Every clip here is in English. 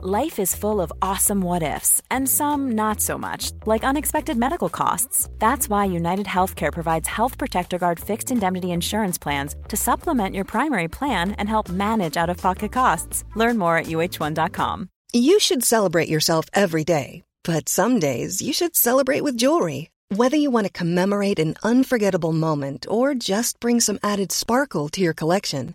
Life is full of awesome what ifs, and some not so much, like unexpected medical costs. That's why United Healthcare provides Health Protector Guard fixed indemnity insurance plans to supplement your primary plan and help manage out of pocket costs. Learn more at uh1.com. You should celebrate yourself every day, but some days you should celebrate with jewelry. Whether you want to commemorate an unforgettable moment or just bring some added sparkle to your collection,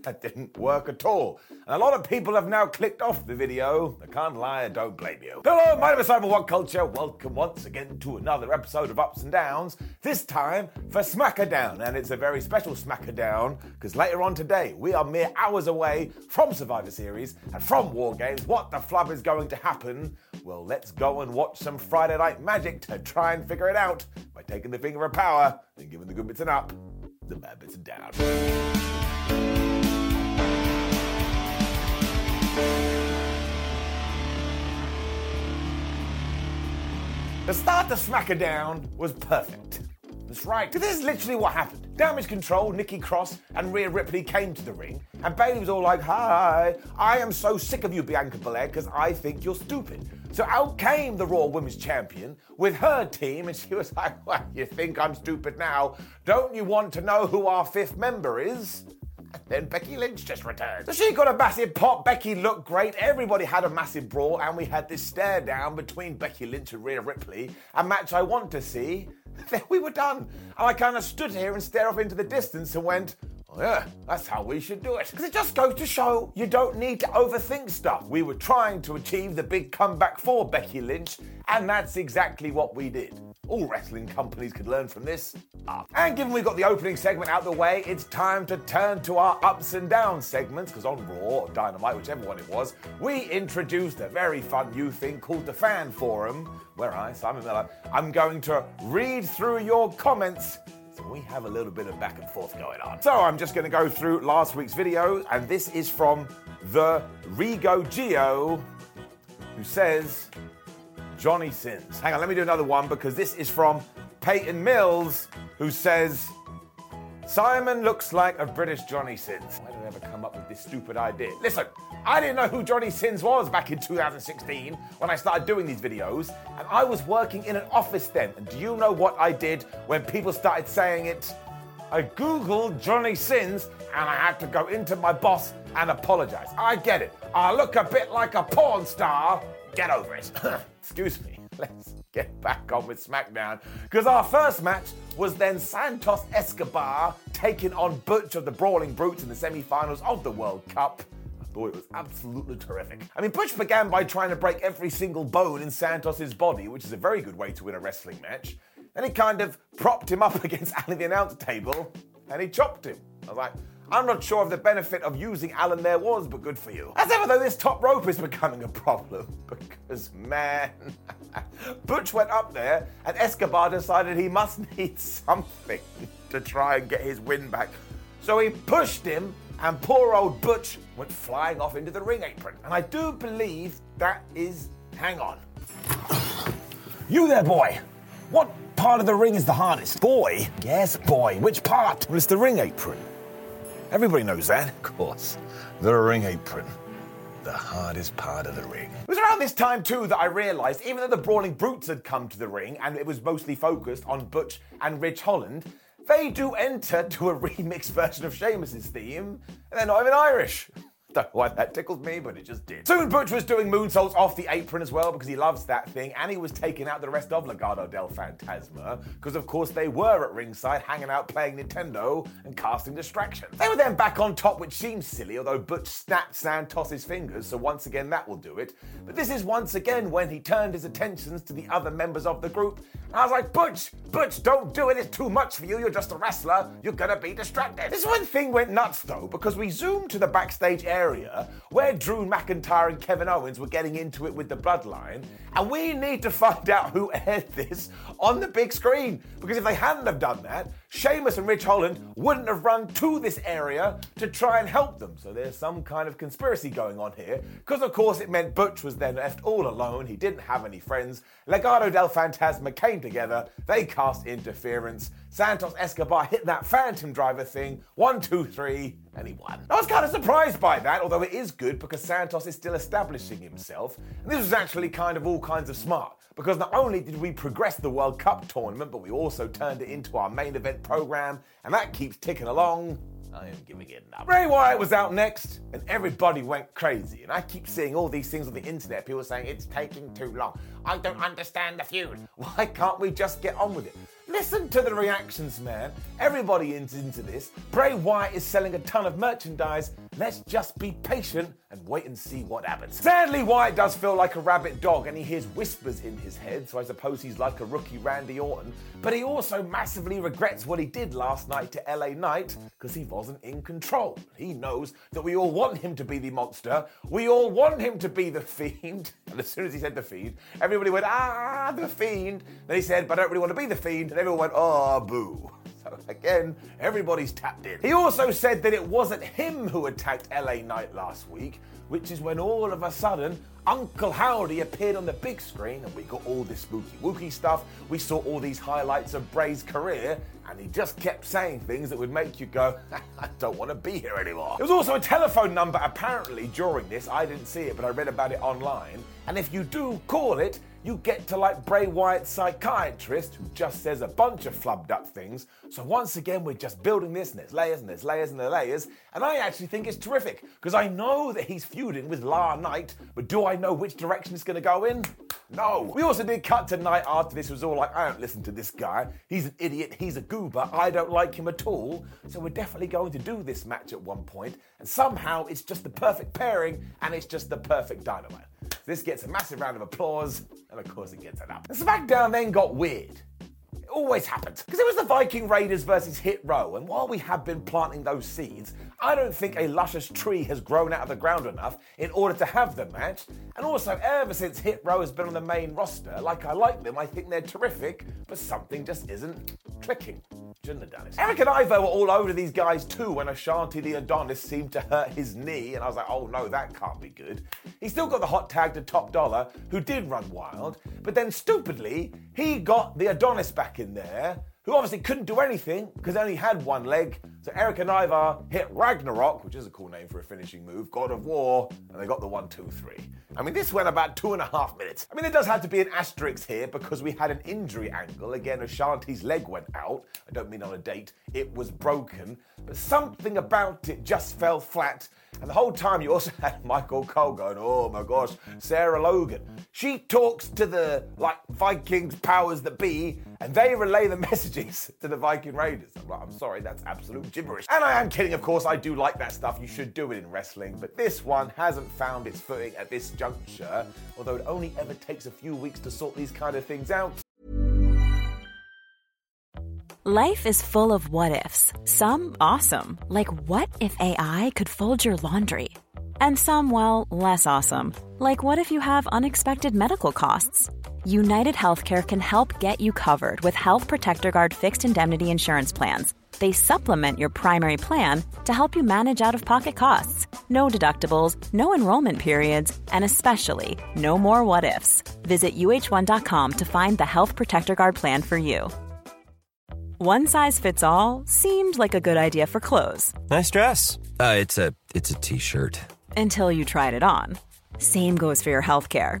That didn't work at all. And a lot of people have now clicked off the video. I can't lie, I don't blame you. Hello, my name is Simon What Culture. Welcome once again to another episode of Ups and Downs. This time for Smackdown. And it's a very special Smackdown because later on today, we are mere hours away from Survivor Series and from War Games. What the flub is going to happen? Well, let's go and watch some Friday Night Magic to try and figure it out by taking the finger of power and giving the good bits an up, the bad bits a down. The start to Smackdown was perfect. That's right, this is literally what happened. Damage Control, Nikki Cross, and Rhea Ripley came to the ring, and Bayley was all like, Hi, I am so sick of you, Bianca Belair, because I think you're stupid. So out came the Raw Women's Champion with her team, and she was like, Well, you think I'm stupid now? Don't you want to know who our fifth member is? Then Becky Lynch just returned. So she got a massive pop. Becky looked great. Everybody had a massive brawl, and we had this stare down between Becky Lynch and Rhea Ripley, a match I want to see. Then we were done. And I kind of stood here and stared off into the distance and went, oh, yeah, that's how we should do it. Because it just goes to show you don't need to overthink stuff. We were trying to achieve the big comeback for Becky Lynch, and that's exactly what we did. All wrestling companies could learn from this. Up. And given we've got the opening segment out the way, it's time to turn to our ups and downs segments, because on Raw, or Dynamite, whichever one it was, we introduced a very fun new thing called the Fan Forum, where I, Simon Miller, I'm going to read through your comments so we have a little bit of back and forth going on. So I'm just going to go through last week's video, and this is from the Rigo Geo, who says, Johnny Sins. Hang on, let me do another one because this is from Peyton Mills, who says, Simon looks like a British Johnny Sins. Why did I ever come up with this stupid idea? Listen, I didn't know who Johnny Sins was back in 2016 when I started doing these videos, and I was working in an office then. And do you know what I did when people started saying it? I googled Johnny Sins and I had to go into my boss and apologize. I get it. I look a bit like a porn star. Get over it. Excuse me. Let's get back on with SmackDown. Because our first match was then Santos Escobar taking on Butch of the Brawling Brutes in the semi finals of the World Cup. I thought it was absolutely terrific. I mean, Butch began by trying to break every single bone in Santos's body, which is a very good way to win a wrestling match. Then he kind of propped him up against Ali the announce table and he chopped him. I was like, I'm not sure if the benefit of using Alan there was, but good for you. As ever, though, this top rope is becoming a problem because, man, Butch went up there and Escobar decided he must need something to try and get his win back. So he pushed him, and poor old Butch went flying off into the ring apron. And I do believe that is. Hang on. You there, boy. What part of the ring is the hardest? Boy? Yes, boy. Which part? Well, it's the ring apron. Everybody knows that, of course. The ring apron. The hardest part of the ring. It was around this time, too, that I realised even though the Brawling Brutes had come to the ring and it was mostly focused on Butch and Ridge Holland, they do enter to a remixed version of Sheamus's theme, and they're not even Irish. Don't know why that tickled me, but it just did. Soon Butch was doing moonsaults off the apron as well because he loves that thing, and he was taking out the rest of Legado del Fantasma because, of course, they were at ringside hanging out playing Nintendo and casting distractions. They were then back on top, which seems silly, although Butch snapped Santos's fingers, so once again that will do it. But this is once again when he turned his attentions to the other members of the group. I was like, Butch, Butch, don't do it. It's too much for you. You're just a wrestler. You're gonna be distracted. This one thing went nuts though because we zoomed to the backstage area area where Drew McIntyre and Kevin Owens were getting into it with the bloodline, and we need to find out who aired this on the big screen. Because if they hadn't have done that, Sheamus and Ridge Holland wouldn't have run to this area to try and help them. So there's some kind of conspiracy going on here. Because of course it meant Butch was then left all alone. He didn't have any friends. Legado del Fantasma came together. They cast interference. Santos Escobar hit that Phantom Driver thing. One, two, three, and he won. I was kind of surprised by that, although it is good because Santos is still establishing himself. And this was actually kind of all kinds of smart because not only did we progress the World Cup tournament, but we also turned it into our main event program, and that keeps ticking along. I am giving it up. Bray Wyatt was out next, and everybody went crazy. And I keep seeing all these things on the internet. People saying it's taking too long. I don't understand the feud. Why can't we just get on with it? Listen to the reactions, man. Everybody is into this. Bray Wyatt is selling a ton of merchandise. Let's just be patient and wait and see what happens. Sadly, Wyatt does feel like a rabid dog and he hears whispers in his head, so I suppose he's like a rookie Randy Orton. But he also massively regrets what he did last night to LA Knight because he wasn't in control. He knows that we all want him to be the monster. We all want him to be the fiend. And as soon as he said the fiend, everybody went, ah, the fiend. Then he said, but I don't really want to be the fiend. And everyone went, oh, boo. Again, everybody's tapped in. He also said that it wasn't him who attacked LA Knight last week, which is when all of a sudden Uncle Howdy appeared on the big screen and we got all this spooky wookie stuff. We saw all these highlights of Bray's career and he just kept saying things that would make you go, I don't want to be here anymore. There was also a telephone number apparently during this. I didn't see it, but I read about it online. And if you do call it, you get to like Bray Wyatt's psychiatrist who just says a bunch of flubbed up things. So once again, we're just building this and there's layers and there's layers and there's layers. And I actually think it's terrific because I know that he's feuding with LA Knight, but do I know which direction it's going to go in? No. We also did cut tonight after this was all like, I don't listen to this guy. He's an idiot. He's a goober. I don't like him at all. So we're definitely going to do this match at one point, And somehow it's just the perfect pairing and it's just the perfect dynamite. This gets a massive round of applause, and of course it gets an up. SmackDown then got weird. It always happens. Because it was the Viking Raiders versus Hit Row, and while we have been planting those seeds, I don't think a luscious tree has grown out of the ground enough in order to have the match. And also, ever since Hit Row has been on the main roster, like I like them, I think they're terrific, but something just isn't clicking. Shouldn't. Erik and Ivar were all over these guys too when Ashante the Adonis seemed to hurt his knee, and I was like, oh no, that can't be good. He still got the hot tag to Top Dollar, who did run wild, but then stupidly, he got the Adonis back in there who obviously couldn't do anything because only had one leg. So Erik and Ivar hit Ragnarok, which is a cool name for a finishing move, God of War, and they got the one, two, three. I mean, this went about two and a half minutes. I mean, it does have to be an asterisk here because we had an injury angle. Again, Ashante's leg went out. I don't mean on a date, it was broken. But something about it just fell flat. And the whole time you also had Michael Cole going, oh my gosh, Sarah Logan. She talks to the like Vikings powers that be, and they relay the messages to the Viking Raiders. I'm like, I'm sorry, that's absolute gibberish. And I am kidding, of course, I do like that stuff. You should do it in wrestling, but this one hasn't found its footing at this juncture, although it only ever takes a few weeks to sort these kind of things out. Life is full of what ifs. Some awesome, like what if AI could fold your laundry? And some, well, less awesome, like what if you have unexpected medical costs? United Healthcare can help get you covered with Health Protector Guard fixed indemnity insurance plans. They supplement your primary plan to help you manage out of pocket costs. No deductibles, no enrollment periods, and especially no more what ifs. Visit uh1.com to find the Health Protector Guard plan for you. One size fits all seemed like a good idea for clothes. Nice dress. Uh, it's a it's a t-shirt. Until you tried it on. Same goes for your health care.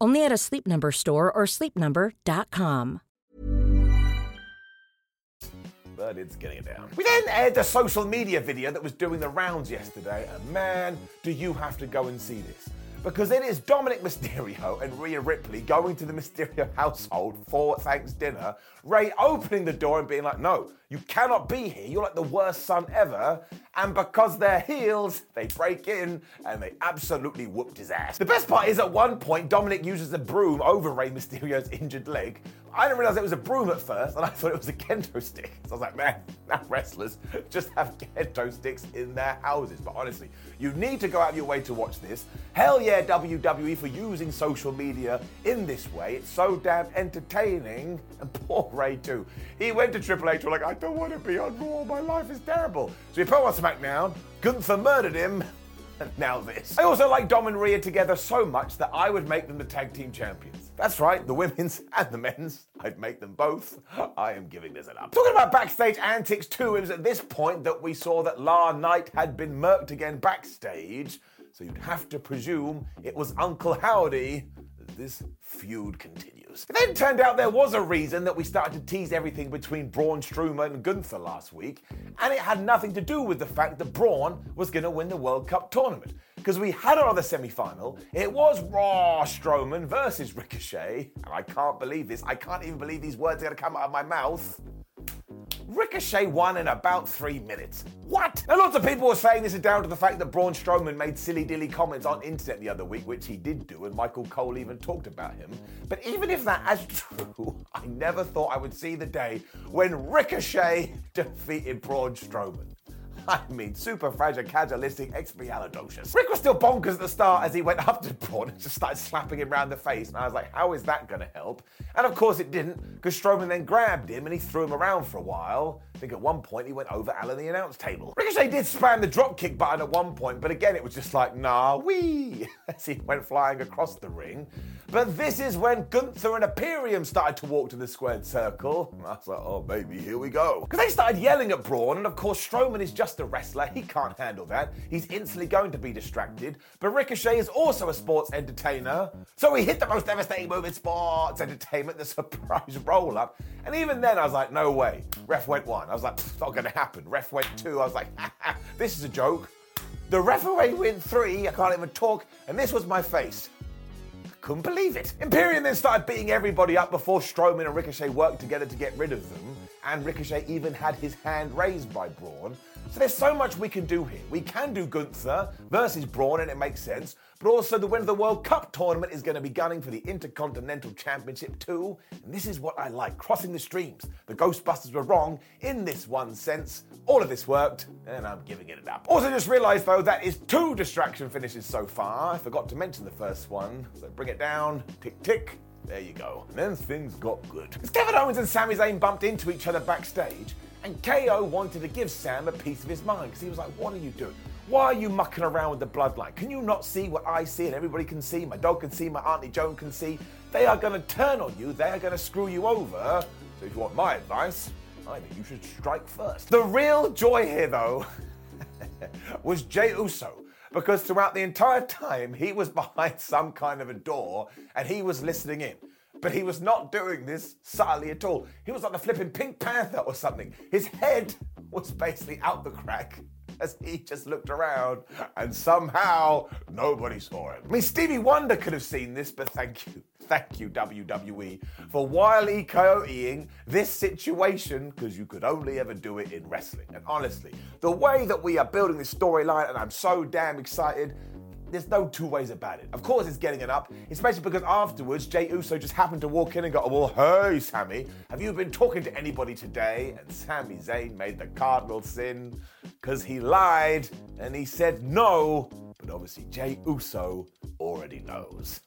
Only at a Sleep Number store or sleepnumber.com. but it's getting it down. We then aired a social media video that was doing the rounds yesterday, and man, do you have to go and see this. Because it is Dominic Mysterio and Rhea Ripley going to the Mysterio household for thanks dinner. Rey opening the door and being like, No, you cannot be here. You're like the worst son ever. And because they're heels, they break in and they absolutely whooped his ass. The best part is at one point, Dominic uses a broom over Rey Mysterio's injured leg. I didn't realize it was a broom at first, and I thought it was a kendo stick. So I was like, man, now wrestlers just have kendo sticks in their houses. But honestly, you need to go out of your way to watch this. Hell yeah, WWE for using social media in this way. It's so damn entertaining. And poor Rey too. He went to Triple H, like, I don't want to be on Raw. My life is terrible. So he put on SmackDown. Gunther murdered him. And now this. I also like Dom and Rhea together so much that I would make them the tag team champions. That's right, the women's and the men's. I'd make them both. I am giving this an up. Talking about backstage antics too, it was at this point that we saw that LA Knight had been murked again backstage. So you'd have to presume it was Uncle Howdy this feud continues. It then turned out there was a reason that we started to tease everything between Braun Strowman and Gunther last week, and it had nothing to do with the fact that Braun was going to win the World Cup tournament. Because we had another semi final. It was Braun Strowman versus Ricochet, and I can't believe this. I can't even believe these words are going to come out of my mouth. Ricochet won in about three minutes. What? Now, lots of people were saying this is down to the fact that Braun Strowman made silly dilly comments on internet the other week, which he did do, and Michael Cole even talked about him. But even if that is true, I never thought I would see the day when Ricochet defeated Braun Strowman. I mean, super fragile, casualistic, expialidocious. Rick was still bonkers at the start as he went up to Braun and just started slapping him around the face. And I was like, how is that going to help? And of course it didn't, because Strowman then grabbed him and he threw him around for a while. I think at one point he went over Alan the announce table. Ricochet did spam the dropkick button at one point, but again it was just like, nah, wee, as he went flying across the ring. But this is when Gunther and Imperium started to walk to the squared circle. I was like, oh, baby, here we go. Because they started yelling at Braun, and of course, Strowman is just a wrestler. He can't handle that. He's instantly going to be distracted. But Ricochet is also a sports entertainer. So he hit the most devastating move in sports entertainment, the surprise roll up. And even then, I was like, no way. Ref went one. I was like, it's not going to happen. Ref went two. I was like, this is a joke. The referee went three. I can't even talk. And this was my face. Couldn't believe it. Imperium then started beating everybody up before Strowman and Ricochet worked together to get rid of them, and Ricochet even had his hand raised by Braun. So there's so much we can do here. We can do Gunther versus Braun, and it makes sense. But also, the winner of the World Cup tournament is going to be gunning for the Intercontinental Championship too. And this is what I like crossing the streams. The Ghostbusters were wrong in this one sense. All of this worked, and I'm giving it up. Also, just realised though that is two distraction finishes so far. I forgot to mention the first one. So bring it down, tick tick. There you go. And then things got good. As Kevin Owens and Sami Zayn bumped into each other backstage, and KO wanted to give Sam a piece of his mind because he was like, What are you doing? Why are you mucking around with the bloodline? Can you not see what I see and everybody can see? My dog can see, my Auntie Joan can see. They are going to turn on you, they are going to screw you over. So if you want my advice, I think you should strike first. The real joy here, though, was Jey Uso. Because throughout the entire time, he was behind some kind of a door and he was listening in. But he was not doing this subtly at all. He was like the flipping Pink Panther or something. His head was basically out the crack as he just looked around and somehow nobody saw him. I mean, Stevie Wonder could have seen this, but thank you. Thank you, WWE, for wildly coyoteing this situation because you could only ever do it in wrestling. And honestly, the way that we are building this storyline, and I'm so damn excited, there's no two ways about it. Of course, it's getting it up, especially because afterwards, Jey Uso just happened to walk in and go, oh, Well, hey, Sami, have you been talking to anybody today? And Sami Zayn made the cardinal sin because he lied and he said no. But obviously, Jey Uso already knows.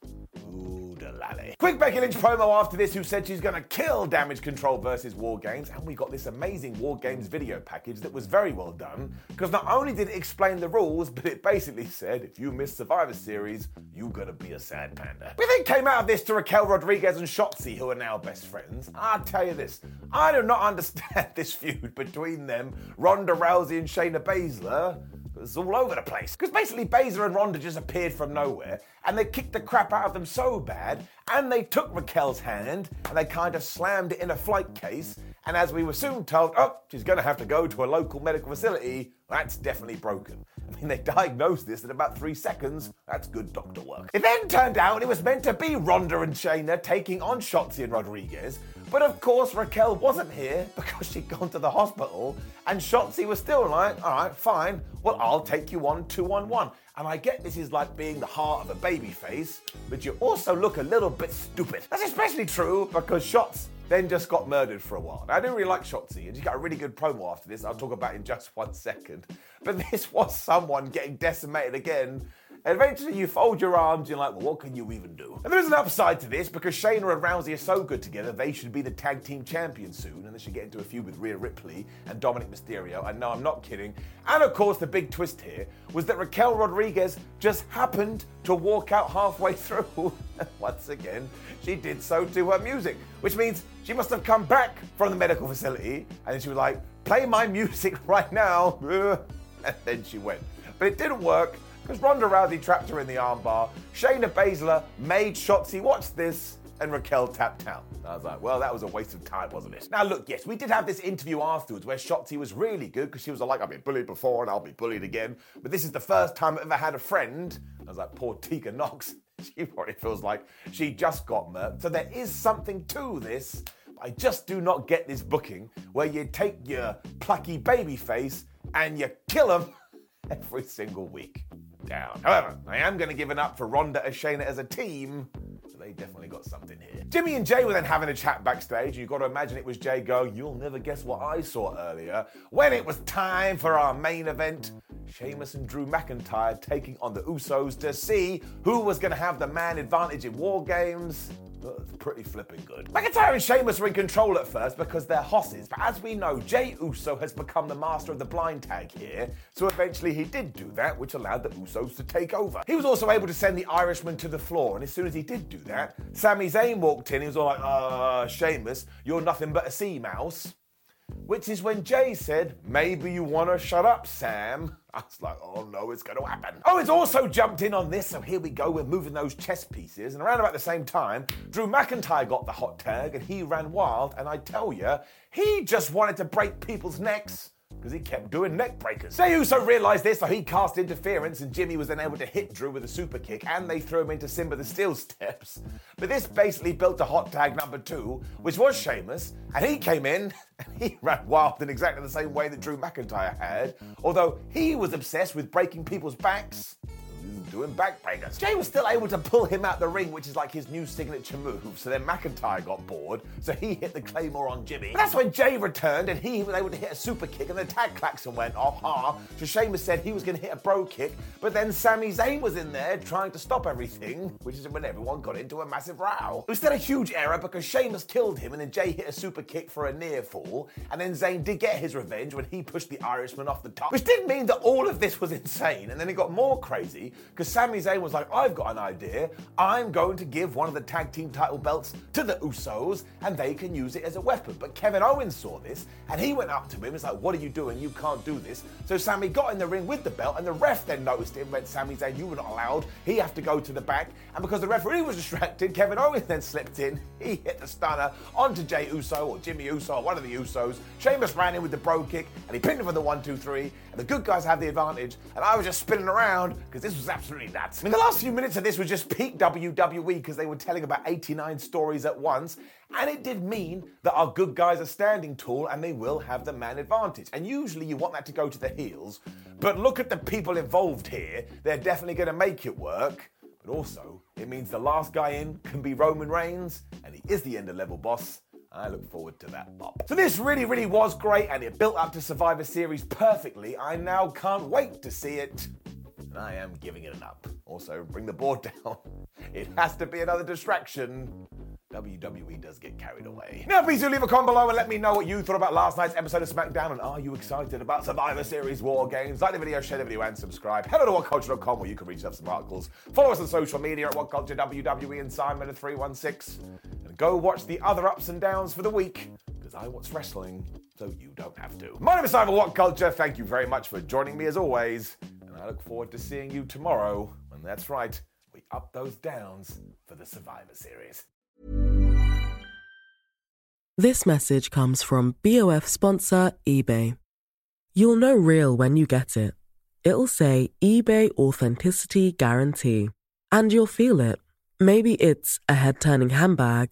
Quick Becky Lynch promo after this who said she's gonna kill Damage Control versus War Games, and we got this amazing War Games video package that was very well done, because not only did it explain the rules, but it basically said if you miss Survivor Series, you're gonna be a sad panda. We then came out of this to Raquel Rodriguez and Shotzi, who are now best friends. I'll tell you this, I do not understand this feud between them, Ronda Rousey and Shayna Baszler. It's all over the place. Because basically, Baszler and Ronda just appeared from nowhere and they kicked the crap out of them so bad. And they took Raquel's hand and they kind of slammed it in a flight case. And as we were soon told, oh, she's going to have to go to a local medical facility, that's definitely broken. I mean, they diagnosed this in about three seconds. That's good doctor work. It then turned out it was meant to be Ronda and Shayna taking on Shotzi and Rodriguez. But of course, Raquel wasn't here because she'd gone to the hospital, and Shotzi was still like, all right, fine, well, I'll take you on two on one. And I get this is like being the heart of a baby face, but you also look a little bit stupid. That's especially true because Shots then just got murdered for a while. Now, I didn't really like Shotzi, and she got a really good promo after this. I'll talk about in just one second. But this was someone getting decimated again eventually you fold your arms, you're like, well, what can you even do? And there is an upside to this because Shayna and Rousey are so good together, they should be the tag team champions soon, and they should get into a feud with Rhea Ripley and Dominic Mysterio. And no, I'm not kidding. And of course, the big twist here was that Raquel Rodriguez just happened to walk out halfway through. Once again, she did so to her music, which means she must have come back from the medical facility and she was like, play my music right now. And then she went. But it didn't work because Ronda Rousey trapped her in the armbar. Shayna Baszler made Shotzi watch this, and Raquel tapped out. I was like, well, that was a waste of time, wasn't it? Now, look, yes, we did have this interview afterwards where Shotzi was really good because she was like, I've been bullied before and I'll be bullied again. But this is the first time I've ever had a friend. I was like, poor Tegan Nox. She probably feels like she just got murked. So there is something to this. I just do not get this booking where you take your plucky baby face and you kill him every single week down. However, I am going to give it up for Ronda and Shayna as a team. So they definitely got something here. Jimmy and Jey were then having a chat backstage. You've got to imagine it was Jey going, You'll never guess what I saw earlier. When it was time for our main event, Sheamus and Drew McIntyre taking on the Usos to see who was going to have the man advantage in War Games. It's pretty flipping good. McIntyre and Sheamus are in control at first because they're hosses, but as we know, Jey Uso has become the master of the blind tag here, so eventually he did do that, which allowed the Usos to take over. He was also able to send the Irishman to the floor, and as soon as he did do that, Sami Zayn walked in, he was all like, uh, Sheamus, you're nothing but a sea mouse. Which is when Jey said, maybe you want to shut up, Sam. I was like, oh no, it's going to happen. Oh, it's also jumped in on this, so here we go. We're moving those chess pieces. And around about the same time, Drew McIntyre got the hot tag and he ran wild. And I tell you, he just wanted to break people's necks because he kept doing neck breakers. Jey Uso realised this, so he cast interference, and Jimmy was then able to hit Drew with a super kick, and they threw him into Simba the Steel Steps. But this basically built a hot tag number two, which was Sheamus, and he came in and he ran wild in exactly the same way that Drew McIntyre had, although he was obsessed with breaking people's backs doing backbreakers. Jey was still able to pull him out the ring, which is like his new signature move. So then McIntyre got bored, so he hit the Claymore on Jimmy. But that's when Jey returned and he was able to hit a super kick, and the tag klaxon went off. Ha! So Sheamus said he was going to hit a bro kick, but then Sami Zayn was in there trying to stop everything, which is when everyone got into a massive row. It was still a huge error because Sheamus killed him, and then Jey hit a super kick for a near fall, and then Zayn did get his revenge when he pushed the Irishman off the top, which didn't mean that all of this was insane, and then it got more crazy because Sami Zayn was like, I've got an idea. I'm going to give one of the tag team title belts to the Usos and they can use it as a weapon. But Kevin Owens saw this and he went up to him. and He's like, What are you doing? You can't do this. So Sami got in the ring with the belt and the ref then noticed and went, Sami Zayn, you were not allowed. He have to go to the back. And because the referee was distracted, Kevin Owens then slipped in. He hit the stunner onto Jey Uso or Jimmy Uso or one of the Usos. Sheamus ran in with the bro kick and he pinned him for the one, two, three. And the good guys have the advantage. And I was just spinning around because this was absolutely nuts. I mean, the last few minutes of this was just peak WWE because they were telling about 89 stories at once. And it did mean that our good guys are standing tall and they will have the man advantage. And usually you want that to go to the heels. But look at the people involved here. They're definitely going to make it work. But also, it means the last guy in can be Roman Reigns, and he is the end of level boss. I look forward to that pop. So this really, really was great, and it built up to Survivor Series perfectly. I now can't wait to see it and I am giving it an up. Also, bring the board down. It has to be another distraction. WWE does get carried away. Now, please do leave a comment below and let me know what you thought about last night's episode of SmackDown and are you excited about Survivor Series War Games? Like the video, share the video, and subscribe. Head over to whatculture.com where you can reach out some articles. Follow us on social media at WhatCulture WWE and Simon316. And go watch the other ups and downs for the week because I watch wrestling so you don't have to. My name is Simon What Culture. Thank you very much for joining me as always. And I look forward to seeing you tomorrow And that's right, we up those downs for the Survivor Series. This message comes from BOF sponsor eBay. You'll know real when you get it. It'll say eBay Authenticity Guarantee. And you'll feel it. Maybe it's a head turning handbag,